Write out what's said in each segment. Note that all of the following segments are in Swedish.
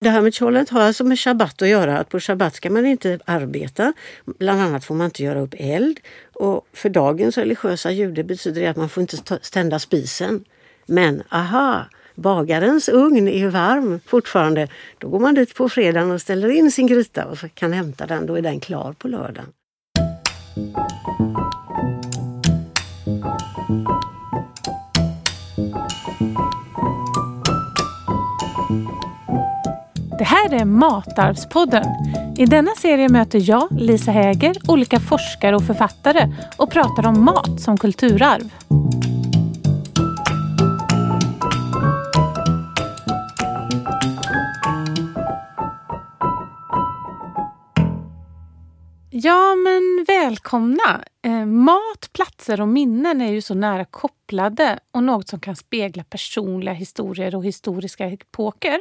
Det här med tjollet har alltså med shabbat att göra. Att på shabbat ska man inte arbeta. Bland annat får man inte göra upp eld. Och för dagens religiösa jude betyder det att man får inte tända spisen. Men aha, bagarens ugn är varm fortfarande. Då går man dit på fredagen och ställer in sin gryta och kan hämta den. Då är den klar på lördagen. Det här är Matarvspodden. I denna serie möter jag, Lisa Häger, olika forskare och författare och pratar om mat som kulturarv. Ja, men välkomna! Eh, mat, platser och minnen är ju så nära kopplade och något som kan spegla personliga historier och historiska epoker.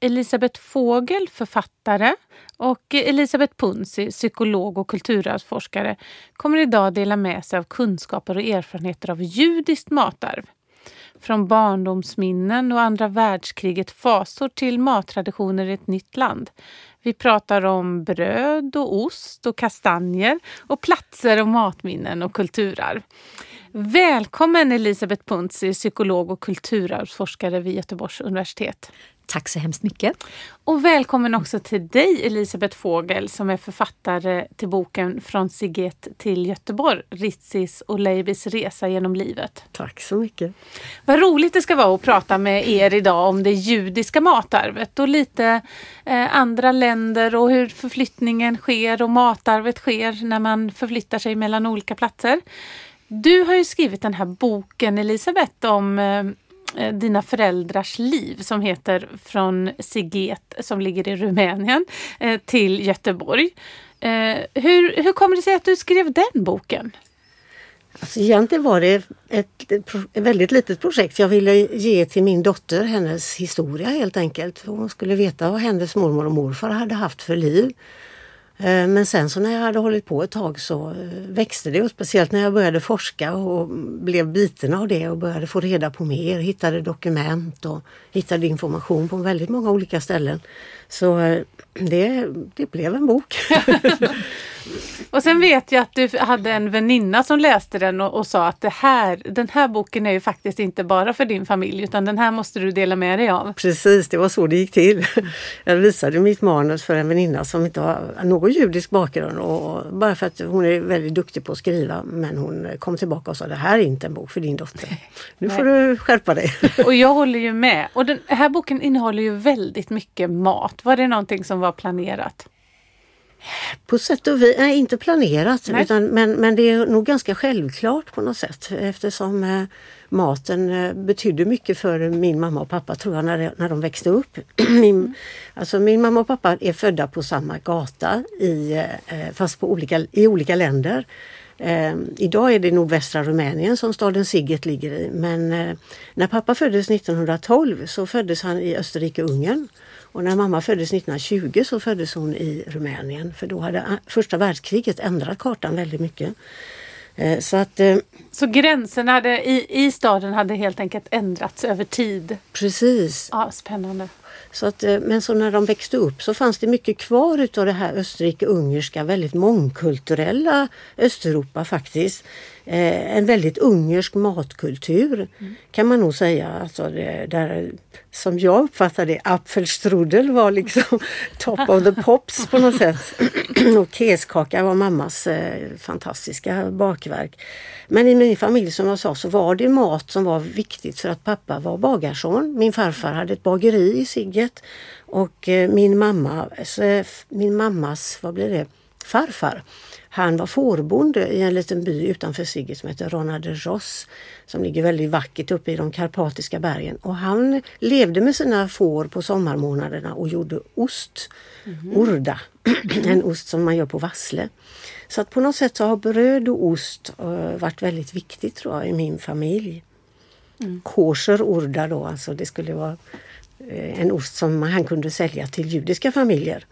Elisabeth Fågel, författare, och Elisabeth Punsi, psykolog och kulturarvsforskare, kommer idag dela med sig av kunskaper och erfarenheter av judiskt matarv. Från barndomsminnen och andra världskriget fasor till mattraditioner i ett nytt land. Vi pratar om bröd och ost och kastanjer och platser och matminnen och kulturarv. Välkommen Elisabeth Puntzi, psykolog och kulturarvsforskare vid Göteborgs universitet. Tack så hemskt mycket. Och välkommen också till dig Elisabeth Fågel som är författare till boken Från Siget till Göteborg, Ritzis och Leibis resa genom livet. Tack så mycket. Vad roligt det ska vara att prata med er idag om det judiska matarvet och lite eh, andra länder och hur förflyttningen sker och matarvet sker när man förflyttar sig mellan olika platser. Du har ju skrivit den här boken Elisabeth om eh, eh, dina föräldrars liv som heter Från Siget som ligger i Rumänien eh, till Göteborg. Eh, hur, hur kommer det sig att du skrev den boken? Alltså egentligen var det ett, ett, väldigt litet projekt. Jag ville ge till min dotter hennes historia helt enkelt. Hon skulle veta vad hennes mormor och morfar hade haft för liv. Eh, men sen så när jag hade hållit på ett tag så eh, växte det och speciellt när jag började forska och blev biten av det och började få reda på mer, hittade dokument och hittade information på väldigt många olika ställen. Så eh, det, det blev en bok. och sen vet jag att du hade en väninna som läste den och, och, sa att det här, den här boken är ju faktiskt inte bara för din familj utan den här måste du dela med dig av. Precis, det var så det gick till. Jag visade mitt manus för en väninna som inte har någon judisk bakgrund och bara för att hon är väldigt duktig på att skriva men hon kom tillbaka och sa det här är inte en bok för din dotter. Nu får du skärpa dig. och jag håller ju med. Och den här boken innehåller ju väldigt mycket mat. Var det någonting som var planerat? På sätt och vis, nej inte planerat utan, men, men det är nog ganska självklart på något sätt eftersom eh, maten eh, betydde mycket för min mamma och pappa tror jag när, när de växte upp. min, mm. alltså min mamma och pappa är födda på samma gata i, eh, fast på olika, i olika länder. Eh, idag är det nordvästra Rumänien som staden Siget ligger i men eh, när pappa föddes 1912 så föddes han i Österrike-Ungern. Och när mamma föddes 1920 så föddes hon i Rumänien för då hade första världskriget ändrat kartan väldigt mycket. Eh, så, att, eh, så gränserna hade, i, i staden hade helt enkelt ändrats över tid? Precis. Ja, spännande. Så att, eh, men så när de växte upp så fanns det mycket kvar utav det här Österrike-ungerska väldigt mångkulturella Östeuropa faktiskt. Eh, en väldigt ungersk matkultur mm. kan man nog säga. Alltså det, där, som jag uppfattade det, apfelstrudel var liksom top of the pops på något sätt. och keskaka var mammas eh, fantastiska bakverk. Men i min familj som jag sa så var det mat som var viktigt för att pappa var bagarson. Min farfar hade ett bageri i Sigget och eh, min mamma, eh, min mammas, vad blir det, farfar han var fårbonde i en liten by utanför Sigget som heter Ronaderos som ligger väldigt vackert uppe i de karpatiska bergen. Och han levde med sina får på sommarmånaderna och gjorde ost, mm. urda, en ost som man gör på vassle. Så att på något sätt så har bröd och ost uh, varit väldigt viktigt tror jag i min familj. Mm. Kosher urda då, alltså det skulle vara uh, en ost som han kunde sälja till judiska familjer.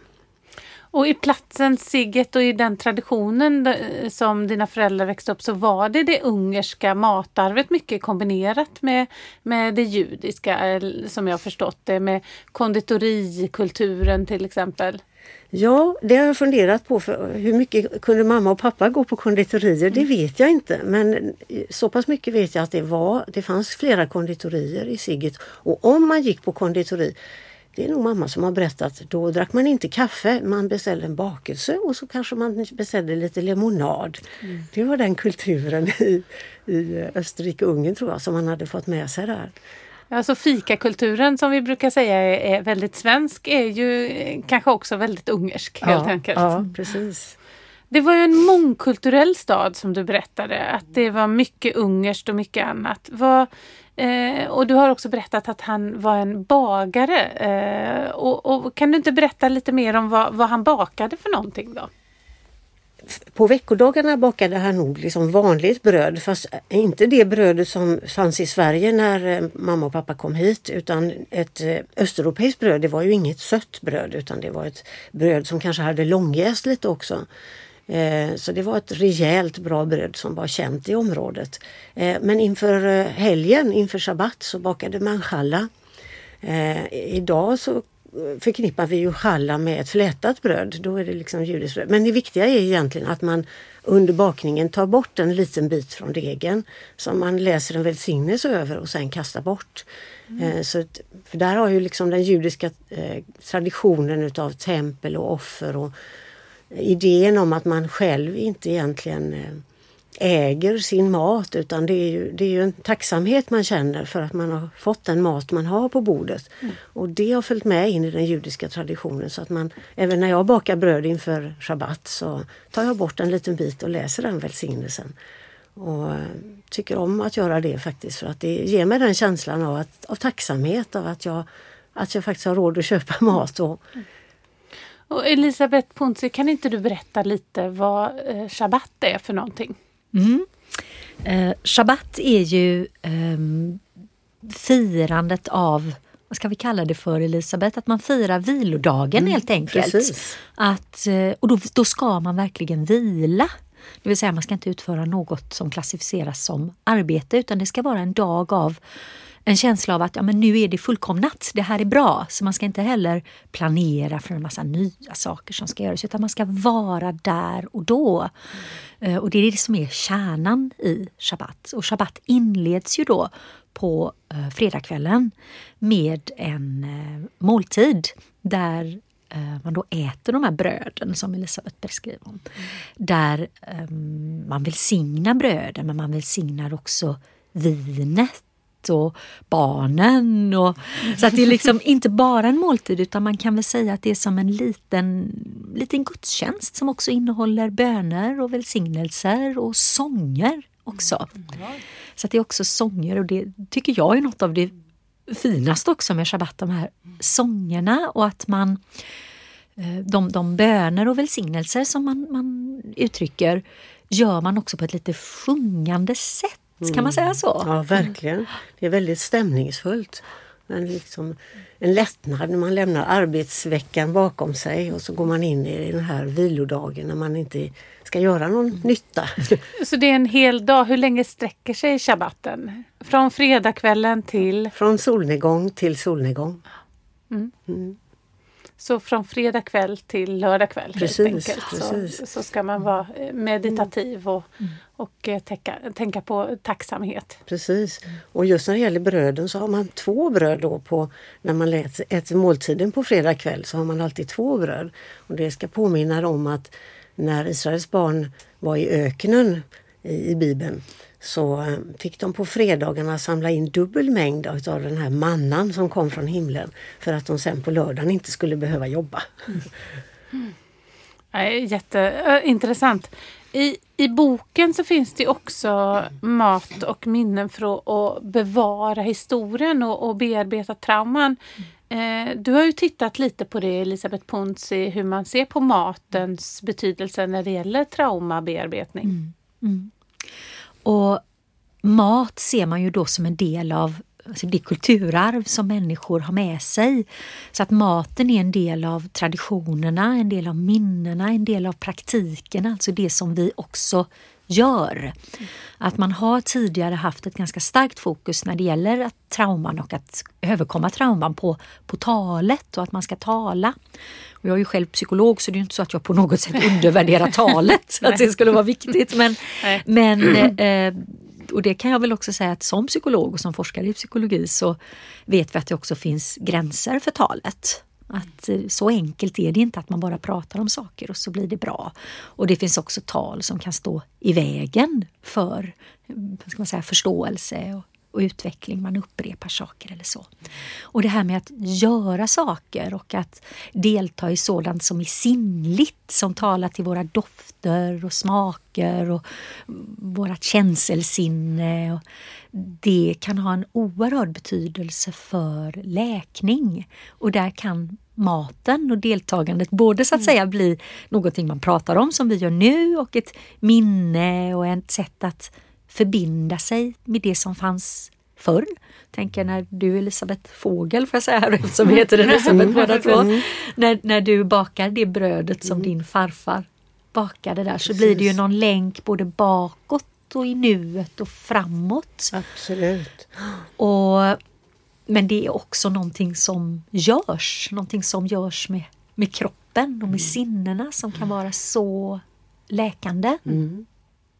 Och i platsen Sigget och i den traditionen som dina föräldrar växte upp så var det det ungerska matarvet mycket kombinerat med, med det judiska som jag förstått det med konditorikulturen till exempel. Ja, det har jag funderat på. För hur mycket kunde mamma och pappa gå på konditorier? Det vet jag inte. Men så pass mycket vet jag att det var. Det fanns flera konditorier i Sigget. Och om man gick på konditori det är nog mamma som har berättat. Då drack man inte kaffe, man beställde en bakelse och så kanske man beställde lite lemonad. Mm. Det var den kulturen i, i Österrike-Ungern tror jag som man hade fått med sig där. Alltså fikakulturen som vi brukar säga är, väldigt svensk är ju kanske också väldigt ungersk helt ja, enkelt. Ja, precis. Det var ju en mångkulturell stad som du berättade, att det var mycket ungerskt och mycket annat. Vad, eh, och du har också berättat att han var en bagare. Eh, och, och, kan du inte berätta lite mer om vad, vad han bakade för någonting då? på veckodagarna bakade han nog liksom vanligt bröd fast inte det brödet som fanns i Sverige när eh, mamma och pappa kom hit utan ett eh, östeuropeiskt bröd. Det var ju inget sött bröd utan det var ett bröd som kanske hade långjäst lite också. Eh, så det var ett rejält bra bröd som var känt i området. Men inför helgen, inför sabbat, så bakade man challa. Idag så förknippar vi ju challa med ett flätat bröd. Då är det liksom judiskt bröd. Men det viktiga är egentligen att man under bakningen tar bort en liten bit från degen som man läser en välsignelse över och sen kastar bort. Mm. Eh, så, för där har ju liksom den judiska eh, traditionen utav tempel och offer och idén om att man själv inte egentligen eh, äger sin mat utan det är, ju, det är ju en tacksamhet man känner för att man har fått den mat man har på bordet. Mm. Och det har följt med in i den judiska traditionen så att man, även när jag bakar bröd inför shabbat så tar jag bort en liten bit och läser den välsignelsen. Och eh, tycker om att göra det faktiskt för att det ger mig den känslan av, att, av tacksamhet av att jag, att jag faktiskt har råd att köpa mat. Och, mm. Och Elisabeth Ponsi, kan inte du berätta lite vad eh, shabbat är för någonting? Mm. Eh, Shabbat är ju eh, firandet av vad ska vi kalla det för Elisabeth? Att man firar vilodagen mm, helt enkelt. Att, eh, och då, då ska man verkligen vila. Det vill säga man ska inte utföra något som klassificeras som arbete utan det ska vara en dag av en känsla av att ja, men nu är det fullkomnat, det här är bra. Så man ska inte heller planera för en massa nya saker som ska göras utan man ska vara där och då. Mm. Och det är det som är kärnan i shabbat. Och shabbat inleds ju då på eh, fredagskvällen med en eh, måltid där eh, man då äter de här bröden som Elisabeth beskriver. Om. Mm. Där eh, man välsignar bröden men man välsignar också vinet och barnen. Och, så att det är liksom inte bara en måltid utan man kan väl säga att det är som en liten, liten gudstjänst som också innehåller böner och välsignelser och sånger också. Så att det är också sånger och det tycker jag är något av det finaste också med shabbat, de här sångerna och att man eh, de, de böner och välsignelser som man, man uttrycker gör man också på ett lite sjungande sätt Mm. Kan man säga så? Ja, verkligen. Det är väldigt stämningsfullt. En, liksom, en lättnad när man lämnar arbetsveckan bakom sig och så går man in i den här vilodagen när man inte ska göra någon nytta. Så det är en hel dag. Hur länge sträcker sig shabbaten? Från fredagskvällen till? Från solnedgång till solnedgång. Mm. Mm. Så från fredag kväll till lördag kväll precis. Precis. Så, så ska man vara eh, meditativ och, mm. och eh, tänka, tänka på tacksamhet. Precis. Och just när det gäller bröden så har man två bröd då på när man äter måltiden på fredag kväll så har man alltid två bröd. Och det ska påminna om att när Israels barn var i öknen i, i Bibeln så eh, fick de på fredagarna samla in dubbel mängd av den här mannan som kom från himlen för att de sen på lördagen inte skulle behöva jobba. Mm. Jätteintressant. I, I boken så finns det också mat och minnen för att bevara historien och, och bearbeta trauman. Eh, du har ju tittat lite på det Elisabeth Ponsi, hur man ser på matens betydelse när det gäller traumabearbetning. Mm. Mm. Och mat ser man ju då som en del av alltså det kulturarv som människor har med sig. Så att maten är en del av traditionerna, en del av minnena, en del av praktiken, alltså det som vi också gör. Att man har tidigare haft ett ganska starkt fokus när det gäller att trauman och att överkomma trauman på, på talet och att man ska tala. Och jag är ju själv psykolog så det är inte så att jag på något sätt undervärderar talet, att det skulle vara viktigt. Men, men eh, och det kan jag väl också säga att som psykolog och som forskare i psykologi så vet vi att det också finns gränser för talet. Att eh, så enkelt är det inte att man bara pratar om saker och så blir det bra. Och det finns också tal som kan stå i vägen för eh, ska man säga, förståelse och, och utveckling. Man upprepar saker eller så. Och det här med att göra saker och att delta i sådant som är sinnligt, som talar till våra dofter och smaker och vårat känselsinne. Det kan ha en oerhörd betydelse för läkning. Och där kan maten och deltagandet både så att mm. säga bli någonting man pratar om som vi gör nu och ett minne och ett sätt att förbinda sig med det som fanns förr. Tänker när du Elisabeth Fågel, får jag säga här vi heter Elisabeth båda två. Mm. När, när du bakar det brödet som mm. din farfar bakade där så Precis. blir det ju någon länk både bakåt och i nuet och framåt. Absolut. Och, men det är också någonting som görs, någonting som görs med, med kroppen och med mm. sinnena som kan vara så läkande. Mm.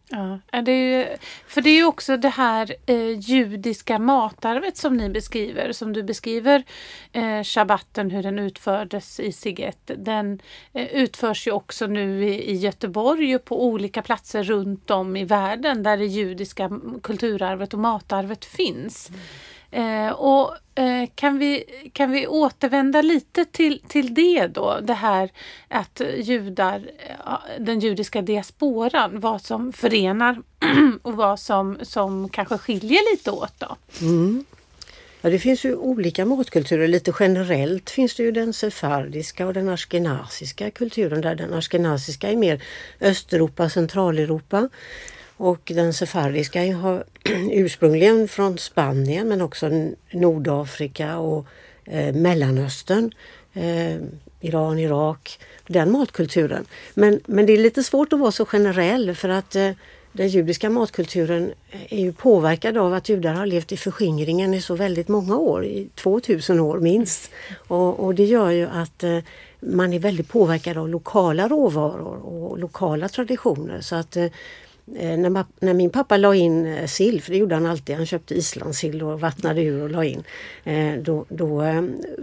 Ja, det är ju, för det är ju också det här eh, judiska matarvet som ni beskriver, som du beskriver eh, shabbaten, hur den utfördes i Siget. Den eh, utförs ju också nu i, i Göteborg och på olika platser runt om i världen där det judiska kulturarvet och matarvet finns. Mm. Eh, och eh, kan, vi, kan vi återvända lite till, till det då? Det här att judar, eh, den judiska diasporan, vad som förenar och vad som, som kanske skiljer lite åt då? Mm. Ja, det finns ju olika matkulturer. Lite generellt finns det ju den sefardiska och den askenasiska kulturen där den askenasiska är mer Östeuropa, Centraleuropa. Och den sefardiska har ursprungligen från Spanien men också Nordafrika och eh, Mellanöstern. Eh, Iran, Irak, den matkulturen. Men, men det är lite svårt att vara så generell för att eh, den judiska matkulturen är ju påverkad av att judar har levt i förskingringen i så väldigt många år, i 2000 år minst. Och, och det gör ju att eh, man är väldigt påverkad av lokala råvaror och lokala traditioner. Så att eh, när, när, min pappa la in eh, sill, för det gjorde han alltid, han köpte islandssill och vattnade ur och la in. Eh, då, då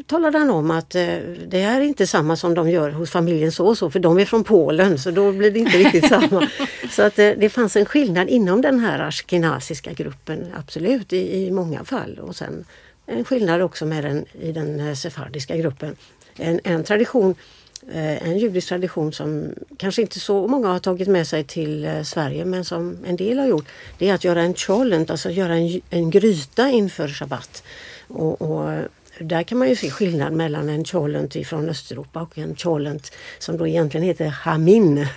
talade han om att det är inte samma som de gör hos familjen så och så, för de är från Polen så då blir det inte riktigt samma. Så att det fanns en skillnad inom den här ashkenaziska gruppen, absolut i, i många fall. Och sen en skillnad också med den, i den sefardiska gruppen. En, en tradition Eh, Eh, en judisk tradition som kanske inte så många har tagit med sig till eh, Sverige men som en del har gjort. Det är att göra en cholent, alltså göra en, en gryta inför Shabbat. Och, och där kan man ju se skillnad mellan en cholent från Östeuropa och en cholent som då egentligen heter hamin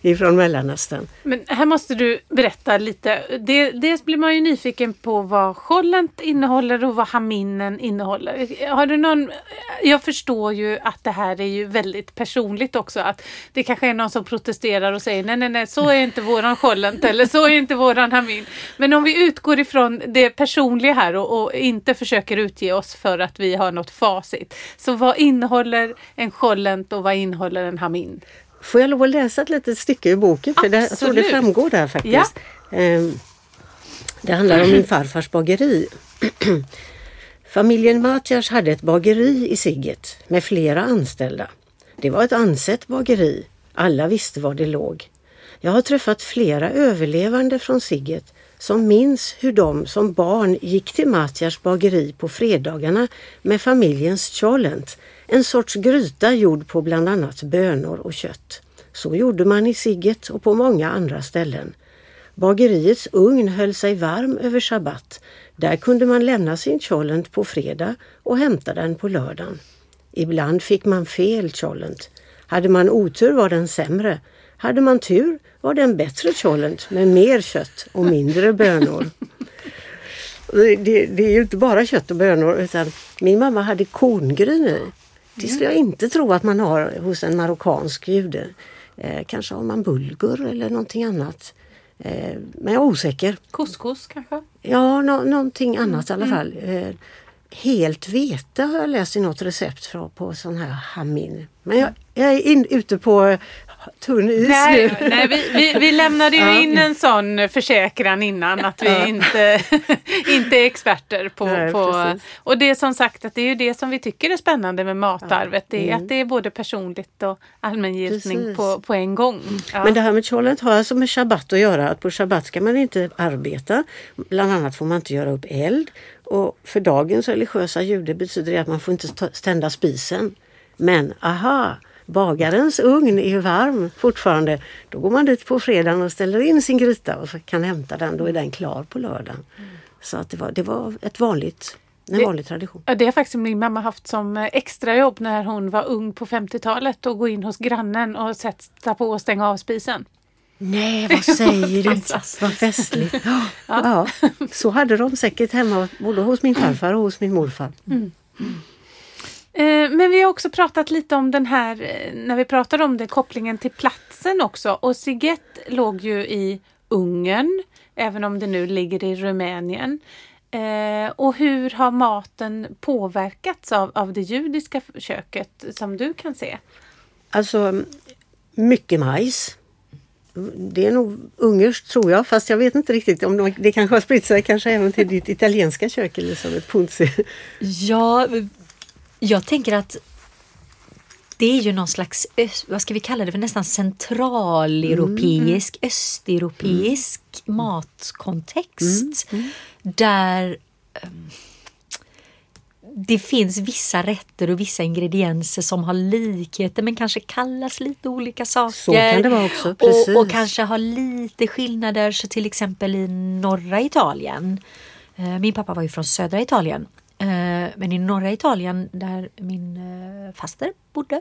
ifrån Mellanöstern. Men här måste du berätta lite. dels blir man ju nyfiken på vad cholent innehåller och vad haminen innehåller. Har du någon, jag förstår ju att det här är ju väldigt personligt också. Att det kanske är någon som protesterar och säger nej, nej, nej, så är inte våran cholent eller så är inte våran hamin. Men om vi utgår ifrån det personliga här och, och inte försöker utge oss för att vi har något facit. Så vad innehåller en chollent och vad innehåller en hamin? Får jag lov att läsa ett litet stycke i boken? För det, så det framgår där faktiskt. Ja. Ehm, det handlar om min farfars bageri. Familjen Matjas hade ett bageri i Sigget med flera anställda. Det var ett ansett bageri. Alla visste var det låg. Jag har träffat flera överlevande från Sigget som minns hur de som barn gick till Matjars bageri på fredagarna med familjens cholent, en sorts gryta gjord på bland annat bönor och kött. Så gjorde man i Sigget och på många andra ställen. Bageriets ugn höll sig varm över sabbat. Där kunde man lämna sin cholent på fredag och hämta den på lördagen. Ibland fick man fel cholent. Hade man otur var den sämre. Hade man tur var det en bättre cholent med mer kött och mindre bönor. Det, det, det, är ju inte bara kött och bönor utan min mamma hade korngryn i. Det skulle jag inte tro att man har hos en marockansk jude. Eh, kanske har man bulgur eller någonting annat. Eh, men jag är osäker. Couscous kanske? Ja, no någonting annat mm. i alla fall. Eh, helt vete har jag läst i något recept på sån här hammin. Men jag, jag är in, ute på tunn is nej, nu. Nej, vi, vi, vi lämnade ju ja. in en sån försäkran innan att vi ja. inte, inte är experter på, nej, på och det är som sagt att det är ju det som vi tycker är spännande med matarvet. Det är mm. att det är både personligt och allmängiltning på, på en gång. Men det här med cholet har alltså med shabbat att göra. Att på shabbat ska man inte arbeta. Bland annat får man inte göra upp eld. Och för dagens religiösa judar betyder det att man får inte stända spisen. Men aha, bagarens ugn är ju varm fortfarande. Då går man dit på fredagen och ställer in sin gryta och kan hämta den. Då är den klar på lördagen. Mm. Så att det, var, det var ett vanligt en det, vanlig tradition. Det har faktiskt min mamma haft som extrajobb när hon var ung på 50-talet och gå in hos grannen och sätta på och stänga av spisen. Nej, vad säger du? vad festligt. Ja. ja. så hade de säkert hemma både hos min farfar och hos min morfar. Mm. Mm. Eh, men vi har också pratat lite om den här, eh, när vi pratade om det, kopplingen till platsen också. Och Siget låg ju i Ungern, även om det nu ligger i Rumänien. Eh, och hur har maten påverkats av, av det judiska köket som du kan se? Alltså mycket majs. Det är nog ungerskt tror jag, fast jag vet inte riktigt om de, det kanske har spritt sig kanske även till ditt italienska kök Elisabeth Punzi. Ja, jag tänker att det är ju någon slags, vad ska vi kalla det för, nästan centraleuropeisk, mm. östeuropeisk mm. matkontext. Mm. mm. Där um, det finns vissa rätter och vissa ingredienser som har likheter men kanske kallas lite olika saker. Så kan det vara också, precis. Och, och kanske har lite skillnader, så till exempel i norra Italien. Eh, min pappa var ju från södra Italien men i norra Italien där min eh, faster bodde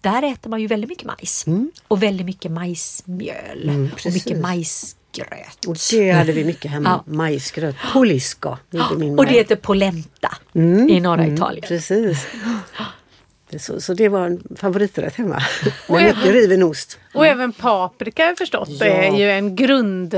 där äter man ju väldigt mycket majs mm. och väldigt mycket majsmjöl mm, och mycket majsgröt. Och det hade vi mycket hemma, ja. majsgröt. Poliska Och det heter polenta mm, i norra mm, Italien. Precis. Så, så det var en favoriträtt hemma. Med mycket riven ost. Och även paprika har förstått ja. är ju en grund...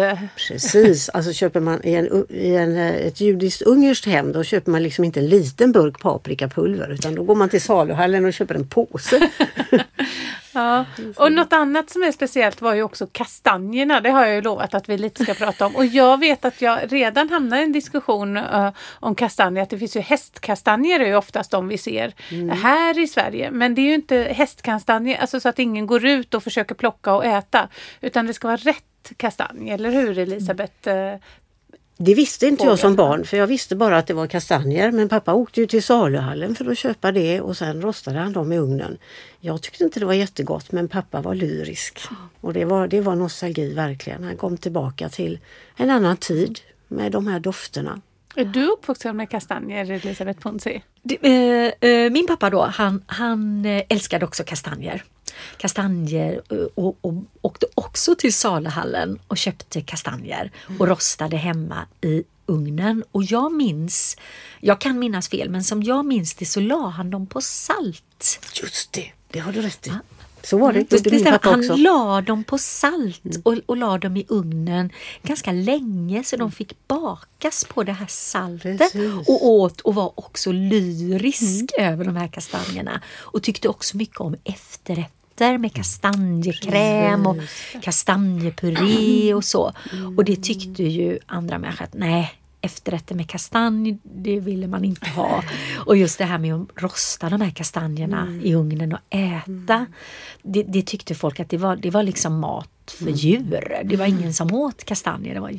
Precis, alltså köper man i, en, i en, ett judiskt ungerskt hem då köper man liksom inte en liten burk paprikapulver utan då går man till saluhallen och köper en påse. Ja. Och något annat som är speciellt var ju också kastanjerna. Det har jag ju lovat att vi lite ska prata om. Och jag vet att jag redan hamnar i en diskussion uh, om kastanjer. Att det finns ju hästkastanjer är ju oftast de vi ser mm. här i Sverige. Men det är ju inte hästkastanjer, alltså så att ingen går ut och försöker plocka och äta. Utan det ska vara rätt kastanj, eller hur Elisabeth? Mm. Det visste inte jag som barn för jag visste bara att det var kastanjer men pappa åkte ju till saluhallen för att köpa det och sen rostade han dem i ugnen. Jag tyckte inte det var jättegott men pappa var lyrisk. Och det var, det var nostalgi verkligen. Han kom tillbaka till en annan tid med de här dofterna. Är du uppvuxen med kastanjer, Elisabeth Punzi? Eh, eh, min pappa då, han, han eh, älskade också kastanjer kastanjer och, och åkte också till saluhallen och köpte kastanjer och rostade hemma i ugnen. Och jag minns, jag kan minnas fel, men som jag minns det så la han dem på salt. Just det, det har du rätt i. Ja. Så var det. Mm. det, det han la dem på salt mm. och, och la dem i ugnen ganska länge så de fick bakas på det här saltet Precis. och åt och var också lyrisk mm. över de här kastanjerna och tyckte också mycket om efterrätten rätter med kastanjekräm och kastanjepuré och så. Och det tyckte ju andra människor att nej, efterrätter med kastanj, det ville man inte ha. Och just det här med att rosta de här kastanjerna mm. i ugnen och äta. Mm. Det, det, tyckte folk att det var, det var liksom mat för mm. djur. Det var ingen som åt kastanjer. Det var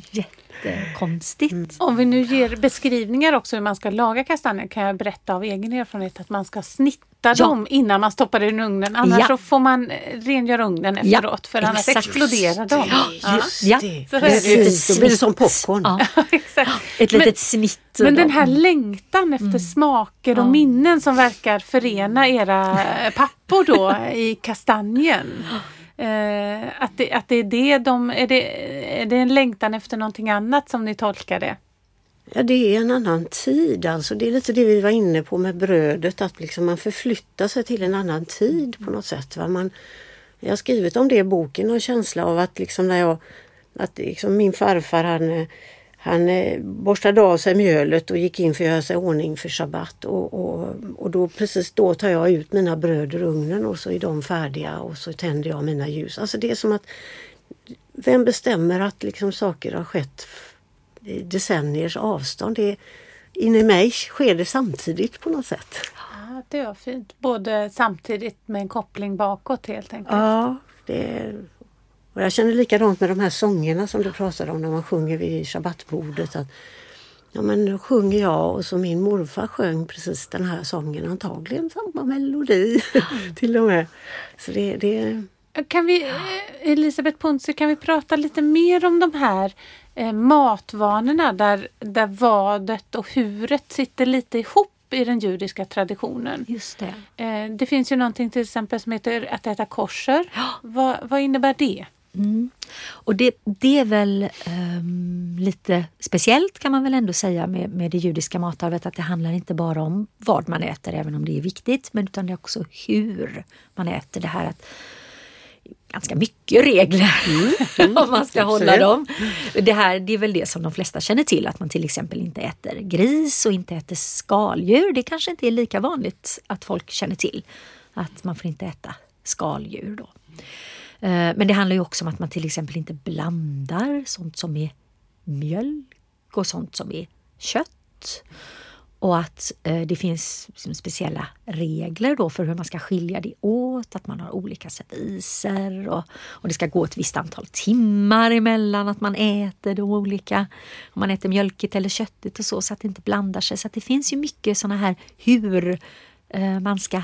jättekonstigt. Mm. Om vi nu ger beskrivningar också hur man ska laga kastanjer kan jag berätta av egen erfarenhet att man ska snitta ja. dem innan man stoppar det i ugnen. Annars ja. så får man eh, rengöra ugnen efteråt ja. för annars Exakt. exploderar de. Ja, just ja. det. Så Precis, då blir det som popcorn. Ja. Exakt. Ett litet men, snitt. Men den här längtan efter mm. smaker och minnen som verkar förena era pappor då i kastanjen. Eh, att, det, att det är det de, är det, är det en längtan efter någonting annat som ni tolkar det? Ja, det är en annan tid alltså. Det är lite det vi var inne på med brödet, att liksom man förflyttar sig till en annan tid på något sätt. Va? Man, jag har skrivit om det i boken, en känsla av att liksom när jag, att liksom min farfar han, han eh, borstade av sig mjölet och gick in för att göra sig ordning för sabbat. Och, och, och då precis då tar jag ut mina bröd ur ugnen och så är de färdiga och så tänder jag mina ljus. Alltså det är som att vem bestämmer att liksom saker har skett i decenniers avstånd? Det, in i mig sker det samtidigt på något sätt. Ja, det var fint. Både samtidigt med en koppling bakåt helt enkelt. Ja, det, och jag känner likadant med de här sångerna som du pratade om när man sjunger vid sabbatsbordet. Att, ja men då sjunger jag och så min morfar sjöng precis den här sången, antagligen samma melodi till och med. Så det, det... Kan vi, eh, Elisabeth Ponsi, kan vi prata lite mer om de här eh, matvanorna där, där vadet och huret sitter lite ihop i den judiska traditionen. Just det. Eh, det finns ju någonting till exempel som heter att äta kosher. Ja. Vad, vad innebär det? Mm. Och det, det är väl um, lite speciellt kan man väl ändå säga med, med det judiska matarvet att det handlar inte bara om vad man äter, även om det är viktigt, men utan det är också hur man äter. Det här att ganska mycket regler mm. om man ska hålla dem. Det, här, det är väl det som de flesta känner till, att man till exempel inte äter gris och inte äter skaldjur. Det kanske inte är lika vanligt att folk känner till att man får inte äta skaldjur. Då. Eh, men det handlar ju också om att man till exempel inte blandar sånt som är mjölk och sånt som är kött. Och att eh, det finns liksom speciella regler då för hur man ska skilja det åt, att man har olika serviser och, och det ska gå ett visst antal timmar emellan att man äter det olika. Om man äter mjölkigt eller köttigt och så, så att det inte blandar sig. Så att det finns ju mycket sådana här hur eh, man ska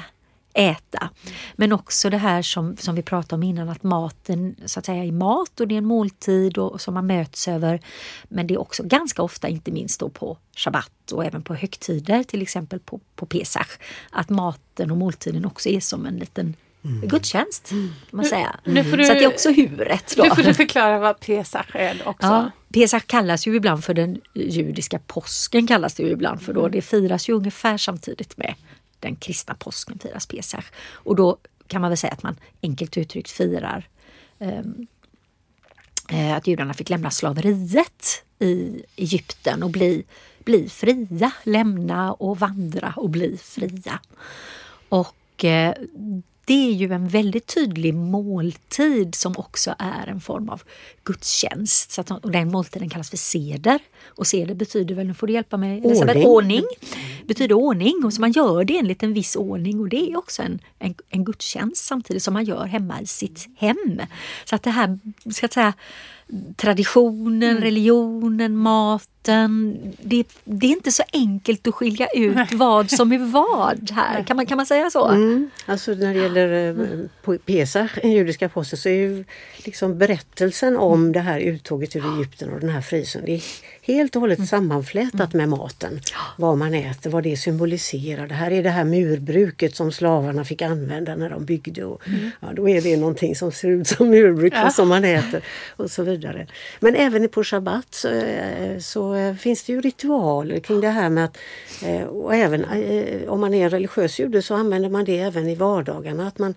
äta. Men också det här som, som vi pratade om innan att maten så att säga är mat och det är en måltid och, som man möts över. Men det är också ganska ofta, inte minst då på shabbat och även på högtider, till exempel på, på Pesach, att maten och måltiden också är som en liten Mm. gudstjänst. Kan man säga. Mm. Så det är också huret. Då. Nu får du förklara vad Pesach är också. Ja, Pesach kallas ju ibland för den judiska påsken. kallas det ju ibland för då. Mm. Det firas ju ungefär samtidigt med den kristna påsken firas Pesach. Och då kan man väl säga att man enkelt uttryckt firar eh, att judarna fick lämna slaveriet i Egypten och bli, bli fria, lämna och vandra och bli fria. Och eh, det är ju en väldigt tydlig måltid som också är en form av gudstjänst. Så att, och den måltiden kallas för seder. Och seder betyder väl, nu får du hjälpa mig Ordning. ordning. Betyder ordning och så man gör det enligt en viss ordning och det är också en, en, en gudstjänst samtidigt som man gör hemma i sitt hem. Så att det här, ska jag säga, traditionen, mm. religionen, maten. Det, det, är inte så enkelt att skilja ut vad som är vad här. Kan man, kan man säga så? Mm. Alltså när det gäller eh, Pesach, den judiska påsken, så är ju liksom berättelsen om det här uttåget ur Egypten och den här frysen, det är helt och hållet mm. sammanflätat med maten. Vad man äter, vad det symboliserar. Det här är det här murbruket som slavarna fick använda när de byggde. Och, mm. ja, då är det någonting som ser ut som murbruk ja. som man äter och så vidare. Men även på Shabbat så, eh, så finns det ju ritualer kring det här med att eh, och även eh, om man är en religiös jude så använder man det även i vardagarna. Att man,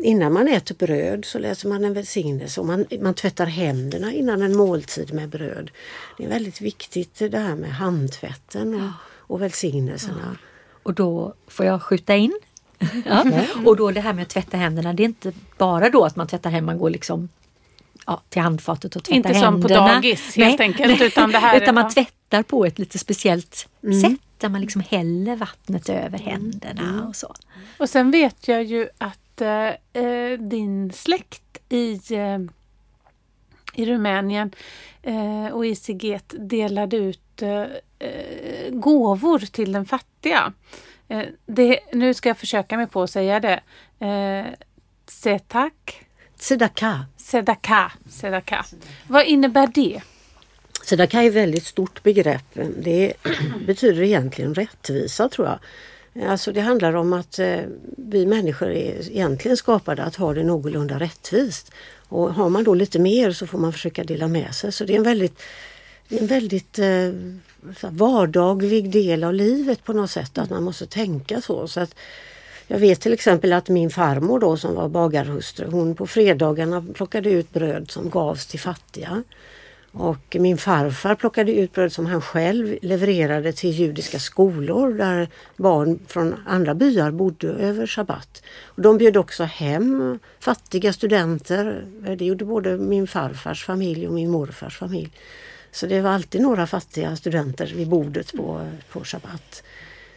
innan man äter bröd så läser man en välsignelse och man, man tvättar händerna innan en måltid med bröd. Det är väldigt viktigt det här med handtvätten och, och välsignelserna. Ja. Och då får jag skjuta in Ja. Och då det här med att tvätta händerna, det är inte bara då att man tvättar händerna, man går liksom ja, till handfatet och tvättar inte händerna. Inte som på dagis helt nej, enkelt. Nej, utan, det här utan man tvättar på ett lite speciellt mm. sätt där man liksom häller vattnet över händerna mm. och så. Och sen vet jag ju att äh, din släkt i äh, i Rumänien eh, och ICG delade ut eh, gåvor till den fattiga. Eh, det, nu ska jag försöka mig på att säga det. Eh, Setak? Sedaka. Sedaka. Sedaka. Vad innebär det? Sedaka är ett väldigt stort begrepp. Det betyder egentligen rättvisa tror jag. Alltså det handlar om att eh, vi människor är egentligen skapade att ha det någorlunda rättvist. Och har man då lite mer så får man försöka dela med sig. Så det är en väldigt en väldigt eh, vardaglig del av livet på något sätt att man måste tänka så. så att, jag vet till exempel att min farmor då som var bagarhustru, hon på fredagarna plockade ut bröd som gavs till fattiga. Och min farfar plockade ut bröd som han själv levererade till judiska skolor där barn från andra byar bodde över sabbat. Och de bjöd också hem fattiga studenter. Det gjorde både min farfars familj och min morfars familj. Så det var alltid några fattiga studenter vid bordet på, på sabbat.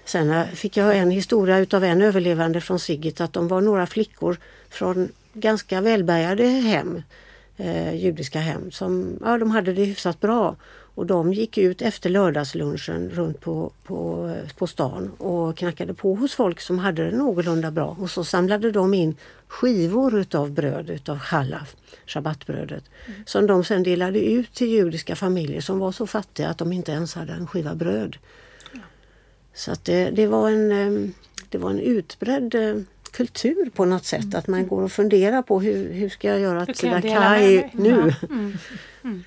Sen fick jag en historia utav en överlevande från Sigget att de var några flickor från ganska välbärgade hem eh, judiska hem som ja, de hade det hyfsat bra. Och de gick ut efter lördagslunchen runt på, på, på stan och knackade på hos folk som hade det någorlunda bra. Och så samlade de in skivor utav bröd, utav chalaf, shabbatbrödet. Mm. Som de sen delade ut till judiska familjer som var så fattiga att de inte ens hade en skiva bröd. Så att det, det, var en, eh, det var en utbredd eh, kultur på något sätt. Mm. Att man går och funderar på hur, hur ska jag göra Tzedakah nu? Ja. Mm. Mm.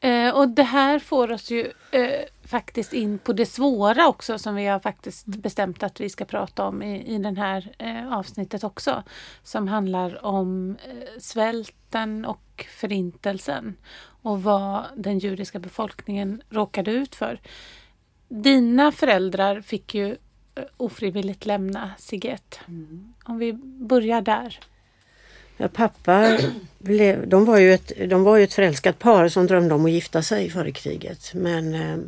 Eh, och det här får oss ju eh, faktiskt in på det svåra också som vi har faktiskt mm. bestämt att vi ska prata om i, i det här eh, avsnittet också. Som handlar om eh, svälten och förintelsen och vad den judiska befolkningen råkade ut för. Dina föräldrar fick ju ofrivilligt lämna Sigget. Mm. Om vi börjar där. Ja, pappa blev, de, var ju ett, de var ju ett förälskat par som drömde om att gifta sig före kriget. Men eh,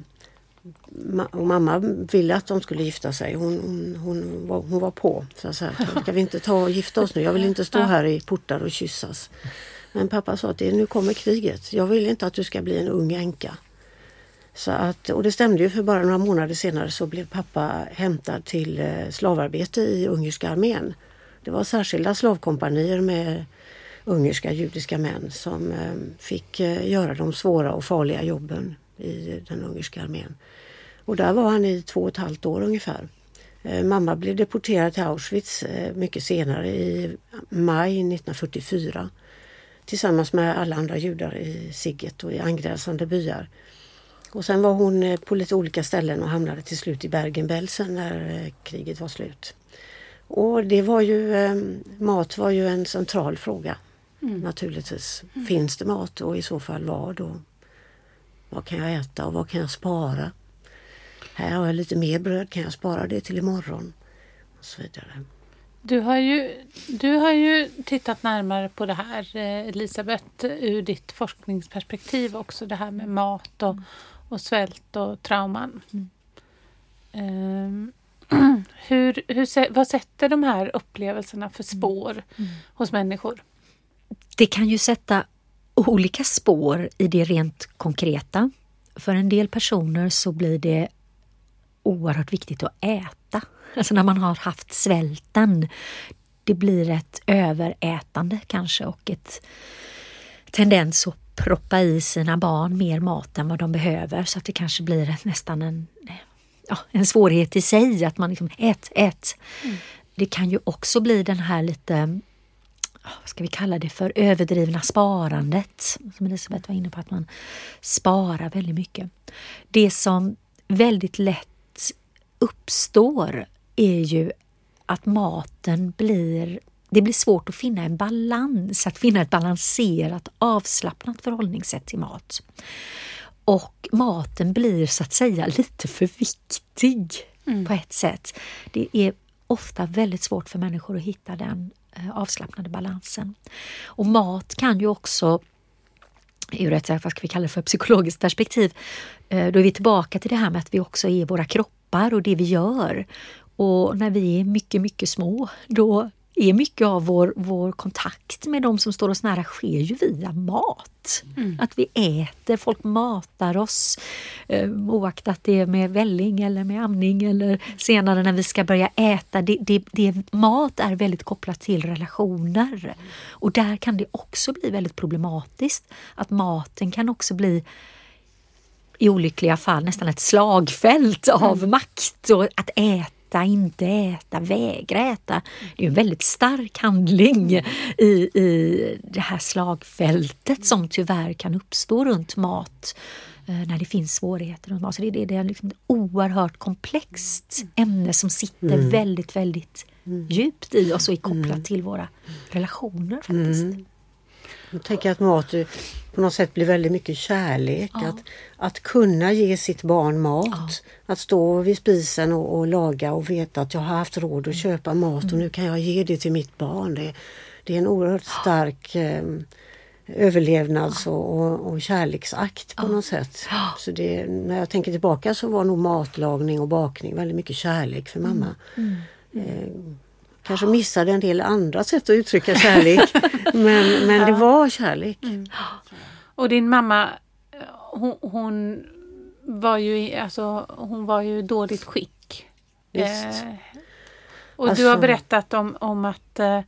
och mamma ville att de skulle gifta sig. Hon, hon, hon, var, hon var på. Så att säga. Ska vi inte ta och gifta oss nu? Jag vill inte stå här i portar och kyssas. Men pappa sa att nu kommer kriget. Jag vill inte att du ska bli en ung änka. Så att, och det stämde ju för bara några månader senare så blev pappa hämtad till eh, slavarbete i ungerska armén. Det var särskilda slavkompanier med ungerska judiska män som ehm, fick eh, göra de svåra och farliga jobben i den ungerska armén. Och där var han i två och ett halvt år ungefär. Eh, mamma blev deporterad till Auschwitz mycket senare i maj 1944 tillsammans med alla andra judar i Sigget och i angränsande byar. Och sen var hon eh, på lite olika ställen och hamnade till slut i Bergen-Belsen när eh, kriget var slut. Och det var ju, eh, mat var ju en central fråga mm. naturligtvis. Mm. Finns det mat och i så fall vad? Och vad kan jag äta och vad kan jag spara? Här har jag lite mer bröd, kan jag spara det till imorgon? Och så vidare. Du har, ju, du har ju tittat närmare på det här Elisabeth ur ditt forskningsperspektiv också det här med mat och, och svält och trauman. Mm. Um, hur, hur, vad sätter de här upplevelserna för mm. spår mm. hos människor? Det kan ju sätta olika spår i det rent konkreta. För en del personer så blir det oerhört viktigt att äta. Alltså när man har haft svälten. Det blir ett överätande kanske och ett tendens att proppa i sina barn mer mat än vad de behöver så att det kanske blir nästan en, ja, en svårighet i sig att man liksom ät, ät. Mm. Det kan ju också bli den här lite vad ska vi kalla det för, överdrivna sparandet. Som Elisabeth var inne på, att man sparar väldigt mycket. Det som väldigt lätt uppstår är ju att maten blir det blir svårt att finna en balans, att finna ett balanserat avslappnat förhållningssätt till mat. Och maten blir så att säga lite för viktig mm. på ett sätt. Det är ofta väldigt svårt för människor att hitta den eh, avslappnade balansen. Och mat kan ju också ur ett vad ska vi kalla det för, psykologiskt perspektiv, eh, då är vi tillbaka till det här med att vi också är våra kroppar och det vi gör. Och när vi är mycket, mycket små, då är mycket av vår, vår kontakt med de som står oss nära sker ju via mat. Mm. Att vi äter, folk matar oss eh, oaktat det är med välling eller med amning eller senare när vi ska börja äta. Det, det, det, mat är väldigt kopplat till relationer och där kan det också bli väldigt problematiskt. Att maten kan också bli i olyckliga fall nästan ett slagfält av mm. makt och att äta äta, inte äta, vägra äta. Det är en väldigt stark handling i, i det här slagfältet som tyvärr kan uppstå runt mat eh, när det finns svårigheter. Så det, det, det är liksom ett oerhört komplext ämne som sitter mm. väldigt, väldigt mm. djupt i oss och är kopplat mm. till våra relationer faktiskt. Mm. Jag tänker att mat på något sätt blir väldigt mycket kärlek. Ja. Att, att kunna ge sitt barn mat. Ja. Att stå vid spisen och, och, laga och veta att jag har haft råd att köpa mat och nu kan jag ge det till mitt barn. Det, det är en oerhört stark eh, överlevnads och, och, och, kärleksakt på något sätt. Så det, när jag tänker tillbaka så var nog matlagning och bakning väldigt mycket kärlek för mamma. Mm. Mm. Eh, kanske missade en del andra sätt att uttrycka kärlek. men, men det var kärlek. Mm. Och din mamma, hon, hon, var ju, alltså, hon var ju dåligt skick. Eh, och alltså, du har alltså- berättat om, om att, eh,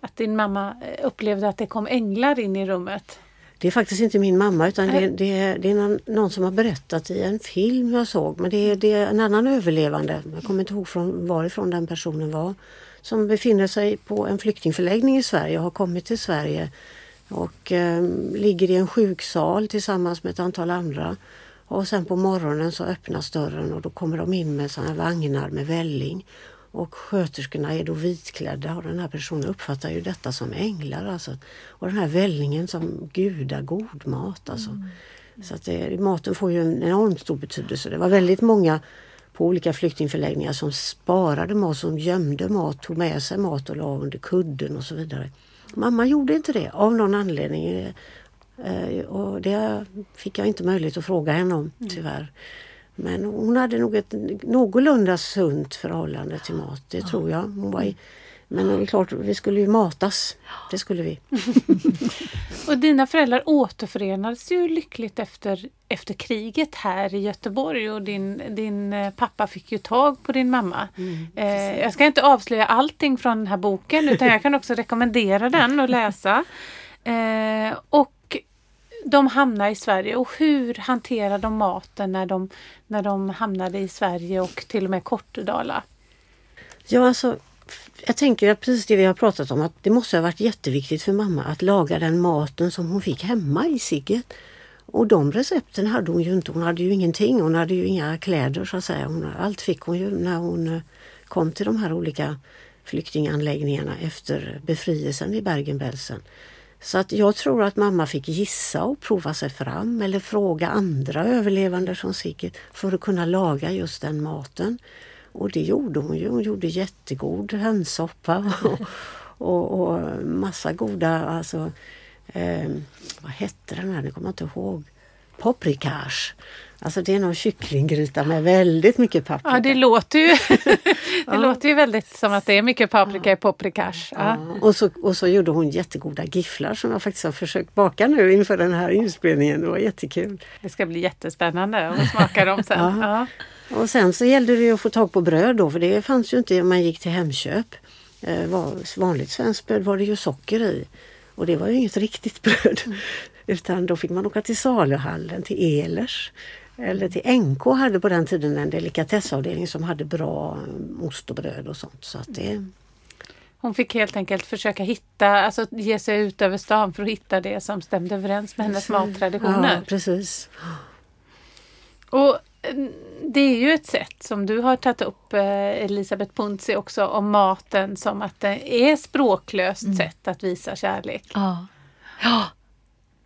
att din mamma upplevde att det kom änglar in i rummet. Det är faktiskt inte min mamma utan det, det, det är någon, någon, som har berättat i en film jag såg. Men det, det är en annan överlevande. Jag kommer inte ihåg från varifrån den personen var som befinner sig på en flyktingförläggning i Sverige och har kommit till Sverige och eh, ligger i en sjuksal tillsammans med ett antal andra. Och sen på morgonen så öppnas dörren och då kommer de in med sådana vagnar med välling. Och sköterskorna är då vitklädda och den här personen uppfattar ju detta som änglar. Alltså. Och den här vällingen som gudagod mat. Alltså. Mm. Så att det, maten får ju en enormt stor betydelse. Det var väldigt många på olika flyktingförläggningar som sparade mat, som gömde mat, tog med sig mat och la under kudden och så vidare. Mamma gjorde inte det av någon anledning. Eh, och det fick jag inte möjlighet att fråga henne om mm. tyvärr. Men hon hade nog ett någorlunda sunt förhållande till mat, det tror jag. Hon var men det är klart, vi skulle ju matas. Det skulle vi. och dina föräldrar återförenades ju lyckligt efter, efter kriget här i Göteborg och din, din eh, pappa fick ju tag på din mamma. Mm, eh, jag ska inte avslöja allting från den här boken utan jag kan också rekommendera den att läsa. Eh, och de hamnar i Sverige och hur hanterar de maten när de, när de hamnade i Sverige och till och med Kortedala? Ja, alltså jag tänker att precis det vi har pratat om att det måste ha varit jätteviktigt för mamma att laga den maten som hon fick hemma i Sigget. Och de recepten hade hon ju inte. Hon hade ju ingenting. Hon hade ju inga kläder så att säga. Hon, allt fick hon ju när hon eh, kom till de här olika flyktinganläggningarna efter befrielsen i Bergen-Belsen. Så att jag tror att mamma fick gissa och prova sig fram eller fråga andra överlevande från Sigget för att kunna laga just den maten. Och det gjorde hon ju. Hon gjorde jättegod hönssoppa och, och, och massa goda, alltså, eh, vad hette den här, nu kommer jag inte ihåg. Paprikage. Alltså det är någon kycklinggryta med väldigt mycket paprika. Ja det låter ju, det ja. låter ju väldigt som att det är mycket paprika ja. i paprikage. Ja. ja. Och, så, och så gjorde hon jättegoda gifflar som jag faktiskt har försökt baka nu inför den här inspelningen. Det var jättekul. Det ska bli jättespännande att smaka dem sen. Och sen så gällde det att få tag på bröd då för det fanns ju inte om man gick till Hemköp. Eh, vanligt svenskt bröd var det ju socker i. Och det var ju inget riktigt bröd. Mm. Utan då fick man åka till saluhallen, till Elers. Eller till NK hade på den tiden en delikatessavdelning som hade bra ost och bröd och sånt. Så att det... Hon fick helt enkelt försöka hitta, alltså ge sig ut över stan för att hitta det som stämde överens med hennes mattraditioner. Ja, precis. Och det är ju ett sätt som du har tagit upp eh, Elisabeth Puntzi också om maten som att det är språklöst mm. sätt att visa kärlek. Ja. ja.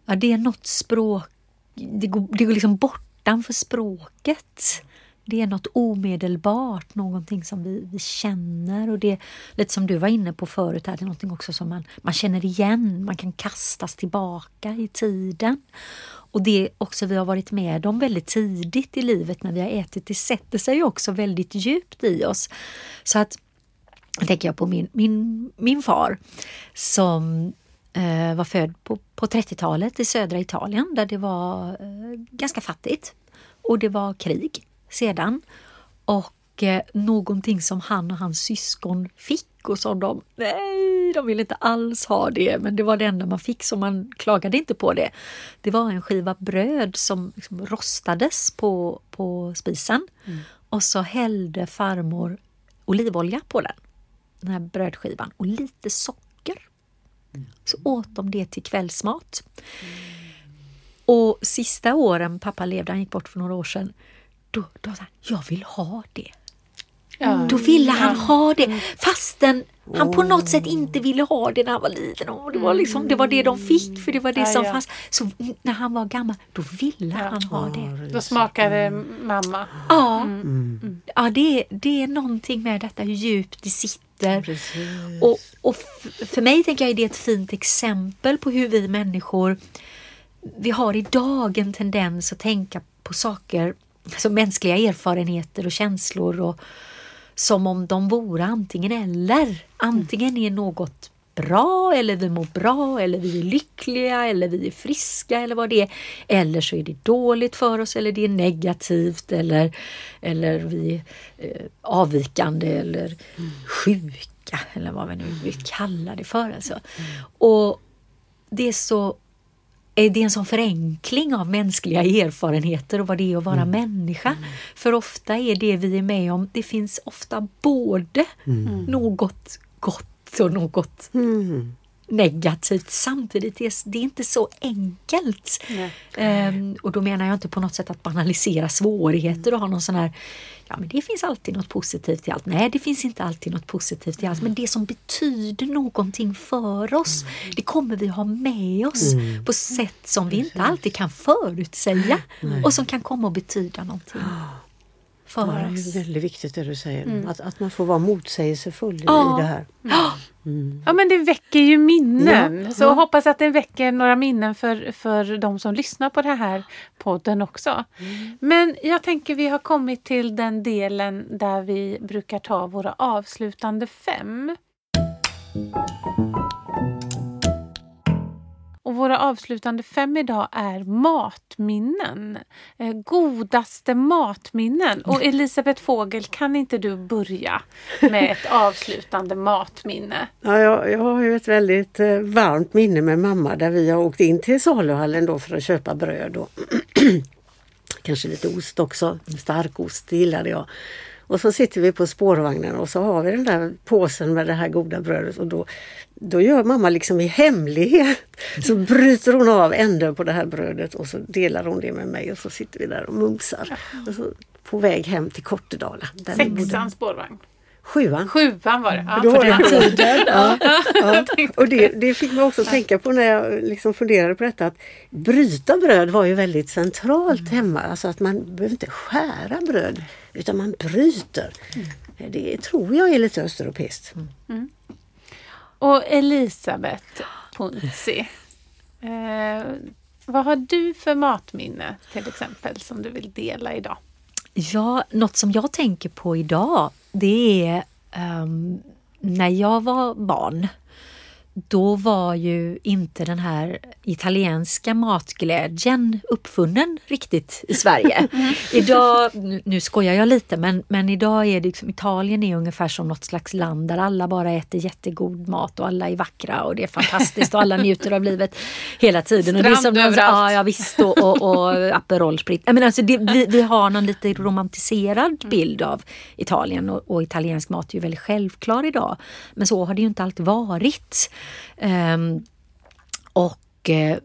ja, det är något språk, det går, det går liksom bortanför språket. Det är något omedelbart, någonting som vi, vi känner och det är lite som du var inne på förut, här, det är någonting också som man, man känner igen, man kan kastas tillbaka i tiden. Och det också vi har varit med om väldigt tidigt i livet när vi har ätit, det sätter sig också väldigt djupt i oss. Så att, tänker jag på min, min, min far som eh, var född på, på 30-talet i södra Italien där det var eh, ganska fattigt. Och det var krig sedan. Och eh, någonting som han och hans syskon fick och som de, nej, de ville inte alls ha det, men det var det enda man fick så man klagade inte på det. Det var en skiva bröd som liksom rostades på, på spisen mm. och så hällde farmor olivolja på den, den här brödskivan och lite socker. Mm. Så åt de det till kvällsmat. Mm. Och sista åren pappa levde, han gick bort för några år sedan, då, då sa han, jag vill ha det. Ja. Då ville han ha det fastän han på något sätt inte ville ha det när han var liten. Och det, var liksom, det var det de fick för det var det Ja, som ja. fanns. Så när han var gammal, då ville han ha det. Då smakade mamma. Ja, ja det, det är någonting med detta hur djupt det sitter. Precis. Och, och för mig tänker jag är det ett fint exempel på hur vi människor, vi har idag en tendens att tänka på saker, alltså mänskliga erfarenheter och känslor och som om de vore antingen eller. Antingen är något bra eller vi mår bra eller vi är lyckliga eller vi är friska eller vad det är. Eller så är det dåligt för oss eller det är negativt eller, eller vi är eh, avvikande eller sjuka eller vad vi nu vill kalla det för. Alltså. Och det är så är det en sån förenkling av mänskliga erfarenheter och vad det är att vara människa. För ofta är det vi är med om, det finns ofta både något gott och något Mm. negativt samtidigt. Det är, det är inte så enkelt. Ehm, och då menar jag inte på något sätt att banalisera svårigheter och ha någon sån här Ja men det finns alltid något positivt i allt. Nej det finns inte alltid något positivt i allt. Men det som betyder någonting för oss det kommer vi ha med oss på sätt som vi inte alltid kan förutsäga. Och som kan komma att betyda någonting för Ja, det oss. är väldigt viktigt det du säger. Att, att man får vara motsägelsefull Ja. i det här. Ja men det väcker ju minnen. Ja, Så ja. hoppas att det väcker några minnen för, för de som lyssnar på den här podden också. Men jag tänker vi har kommit till den delen där vi brukar ta våra avslutande fem. Och våra avslutande fem idag är matminnen. Eh, godaste matminnen. Och Elisabeth Fågel, kan inte du börja med ett avslutande matminne? Ja, jag, jag har ju ett väldigt eh, varmt minne med mamma där vi har åkt in till saluhallen då för att köpa bröd och kanske lite ost också. Starkost gillade jag. Och så sitter vi på spårvagnen och så har vi den där påsen med det här goda brödet och då, då gör mamma liksom i hemlighet så bryter hon av änden på det här brödet och så delar hon det med mig och så sitter vi där och mumsar. Och så på väg hem till Kortedala. Sexan spårvagn. Sjuan. Sjuan var det. Ja. Då var det tiden. Ja, ja. Och det, det fick mig också tänka på när jag liksom funderade på detta att bryta bröd var ju väldigt centralt hemma. Alltså att man behöver inte skära bröd utan man bryter. Det tror jag är lite östeuropeiskt. Och Elisabeth Ponsi. Eh, vad har du för matminne till exempel som du vill dela idag? Ja, något som jag tänker på idag det är um, när jag var barn. Då var ju inte den här italienska matglädjen uppfunnen riktigt i Sverige. Idag, nu- skojar jag lite, men, men idag är det liksom, Italien är ungefär som något slags land där alla bara äter jättegod mat och alla är vackra och det är fantastiskt och alla njuter av livet hela tiden. och det är Strand som någon- överallt. Ja, ja visst och, och, och Aperol Sprit. Menar, alltså det, vi, vi har någon lite romantiserad bild av Italien och, och italiensk mat är ju väldigt självklar idag. Men så har det ju inte alltid varit. Ehm, och eh,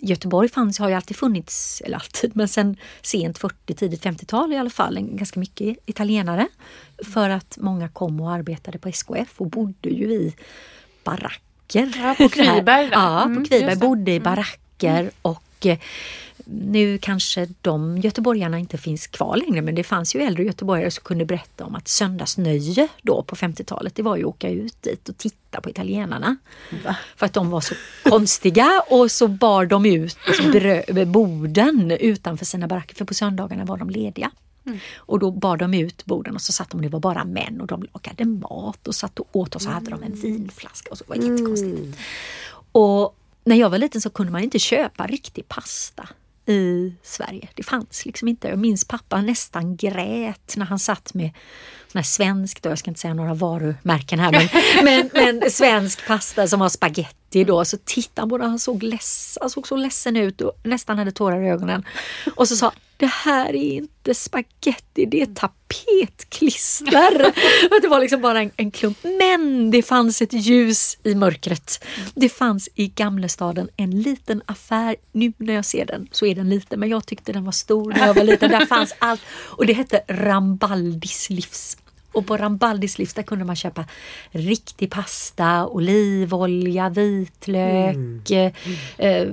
Göteborg fanns, har ju alltid funnits, eller alltid, men sen sent 40, tidigt 50-tal i alla fall, ganska mycket italienare. För att många kom och arbetade på SKF och bodde ju i baracker. Ja, på Kviberg. Ja, Mm, på Kviberg. just det. Bodde i baracker och eh, nu kanske de göteborgarna inte finns kvar längre men det fanns ju äldre göteborgare som kunde berätta om att söndagsnöje då på 50-talet det var ju att åka ut dit och titta på italienarna. För att de var så konstiga och så bar de ut borden utanför sina baracker för på söndagarna var de lediga. Och då bar de ut borden och så satt de, det var bara män och de lagade mat och satt och åt och så hade de en vinflaska och så det var jättekonstigt. Och när jag var liten så kunde man inte köpa riktig pasta i Sverige. Det fanns liksom inte. Jag minns pappa nästan grät när han satt med sån här svensk, då, jag ska inte säga några varumärken här, men, men, men svensk pasta som var spaghetti då. Så tittade han på den, han såg, leds, han såg så ledsen ut och nästan hade tårar i ögonen. Och så sa det här är inte spaghetti, det är tapetklister. det var liksom bara en, en klump. Men det fanns ett ljus i mörkret. Det fanns i Gamlestaden en liten affär. Nu när jag ser den så är den liten, men jag tyckte den var stor när jag var liten. Där fanns allt. Och det hette Rambaldis livs och på Rambaldis livs där kunde man köpa riktig pasta, olivolja, vitlök, mm. eh,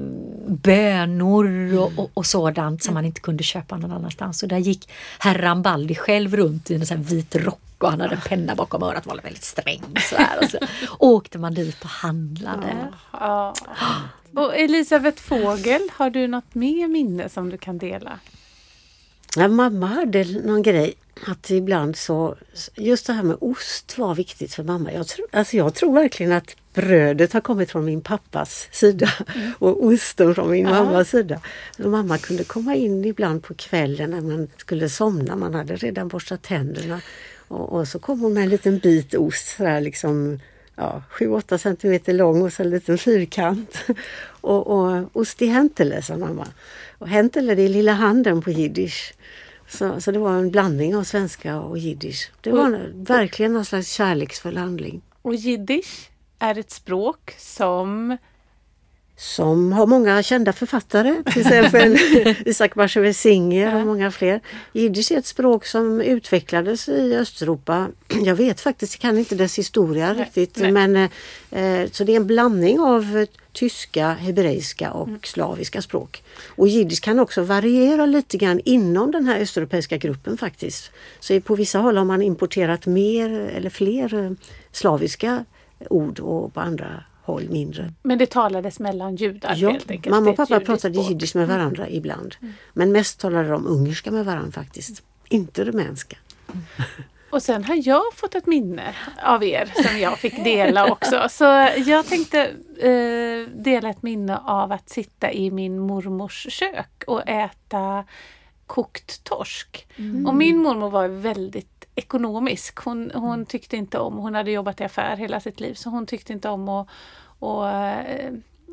bönor och, och, och, sådant som man inte kunde köpa någon annanstans. Och där gick herr Rambaldi själv runt i en sån vit rock och han hade en penna bakom örat, var väldigt sträng. Sådär. Och så åkte man dit och handlade. Ja, ja. Och Elisabeth Fågel, har du något mer minne som du kan dela? Ja, mamma hade någon grej att ibland så, just det här med ost var viktigt för mamma. Jag, tro, alltså jag tror verkligen att brödet har kommit från min pappas sida mm. och osten från min Aha. mammas sida. Så mamma kunde komma in ibland på kvällen när man skulle somna, man hade redan borstat tänderna. Och, och så kom hon med en liten bit ost, sådär liksom ja, 7-8 centimeter lång och så en liten fyrkant. Och, och ost i häntele, sa mamma. Och häntele det är lilla handen på jiddisch. Så, så det var en blandning av svenska och jiddisch. Det var och, verkligen någon slags kärleksfull handling. Och jiddisch är ett språk som som har många kända författare, till exempel Isak Bashevis Singer och många fler. Jiddisch är ett språk som utvecklades i Östeuropa. Jag vet faktiskt, jag kan inte dess historia nej, riktigt, nej. men eh, så det är en blandning av tyska, hebreiska och mm. slaviska språk. Och jiddisch kan också variera lite grann inom den här östeuropeiska gruppen faktiskt. Så på vissa håll har man importerat mer eller fler eh, slaviska ord och på andra håll mindre. Men det talades mellan judar ja, helt enkelt? Mamma och pappa pratade jiddisch med varandra mm. ibland. Mm. Men mest talade de ungerska med varandra faktiskt. Inte rumänska. Mm. Och sen har jag fått ett minne av er som jag fick dela också. Så jag tänkte eh, dela ett minne av att sitta i min mormors kök och äta kokt torsk. Mm. Och min mormor var väldigt ekonomisk. Hon, hon tyckte inte om, hon hade jobbat i affär hela sitt liv, så hon tyckte inte om att och,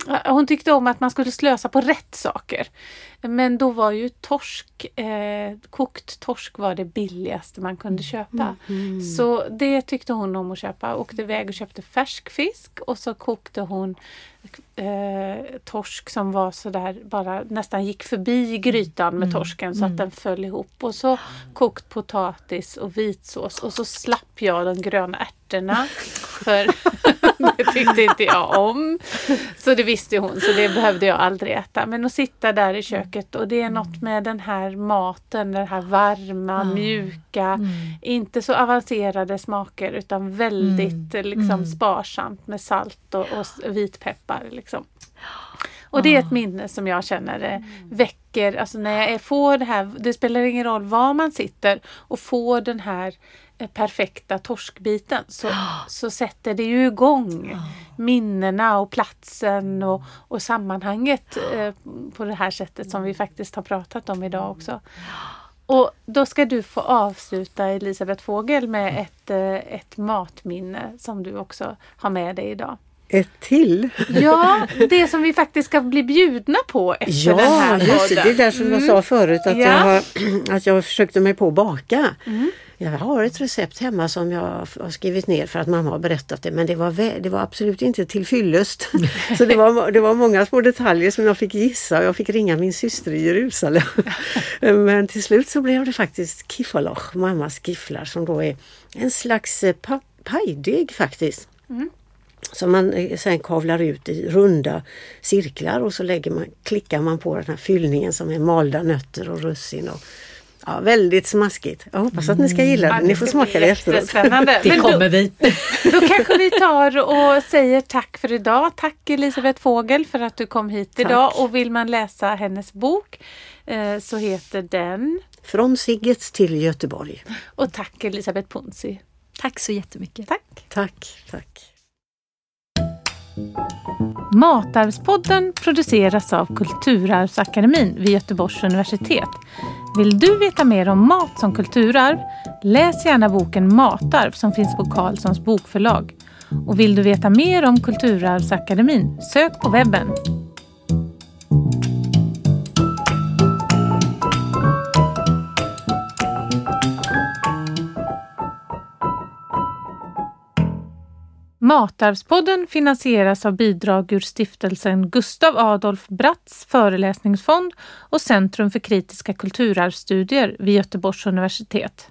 hon tyckte om att man skulle slösa på rätt saker. Men då var ju torsk, eh, kokt torsk var det billigaste man kunde köpa. Mm. mm. Så det tyckte hon om att köpa. Åkte iväg och köpte färsk fisk och så kokte hon eh, torsk som var sådär bara nästan gick förbi grytan med mm. torsken så att mm. den föll ihop. Och så kokt potatis och vitsås och så slapp jag de gröna ärtorna. För det tyckte inte jag om. Så det visste hon så det behövde jag aldrig äta. Men att sitta där i köket och det är något med den här maten, den här varma, mm. mjuka, mm. inte så avancerade smaker utan väldigt mm. liksom mm. sparsamt med salt och, och vitpeppar. Liksom. Och det är ett minne som jag känner eh, väcker, alltså när jag får det här, det spelar ingen roll var man sitter och får den här perfekta torskbiten så, så sätter det ju igång minnena och platsen och, och sammanhanget eh, på det här sättet som vi faktiskt har pratat om idag också. Och då ska du få avsluta Elisabeth Fågel med ett, eh, ett matminne som du också har med dig idag ett till. Ja, det som vi faktiskt ska bli bjudna på efter ja, den här podden. Ja, det. det är där som mm. jag sa förut att, ja. jag har, att jag försökte mig på att baka. Mm. Jag har ett recept hemma som jag har skrivit ner för att mamma har berättat det men det var, det var absolut inte till fyllest. Så det var, det var många små detaljer som jag fick gissa och jag fick ringa min syster i Jerusalem. men till slut så blev det faktiskt kifaloch, mammas gifflar som då är en slags eh, pajdeg faktiskt. Mm som man eh, sen kavlar ut i runda cirklar och så lägger man, klickar man på den här fyllningen som är malda nötter och russin. Och, ja, väldigt smaskigt. Jag hoppas att ni ska gilla det. Mm. Ni får smaka det efteråt. Det kommer vi. Då kanske vi tar och säger tack för idag. Tack Elisabeth Fågel för att du kom hit tack. idag och vill man läsa hennes bok eh, så heter den Från Sigget till Göteborg. Och tack Elisabeth Ponsi. Tack så jättemycket. Tack. Tack. tack. Matarvspodden produceras av Kulturarvsakademin vid Göteborgs universitet. Vill du veta mer om mat som kulturarv? Läs gärna boken Matarv som finns på Carlssons bokförlag. Och vill du veta mer om Kulturarvsakademin? Sök på webben. Matarvspodden finansieras av bidrag ur stiftelsen Gustav Adolf Bratts föreläsningsfond och Centrum för kritiska kulturarvsstudier vid Göteborgs universitet.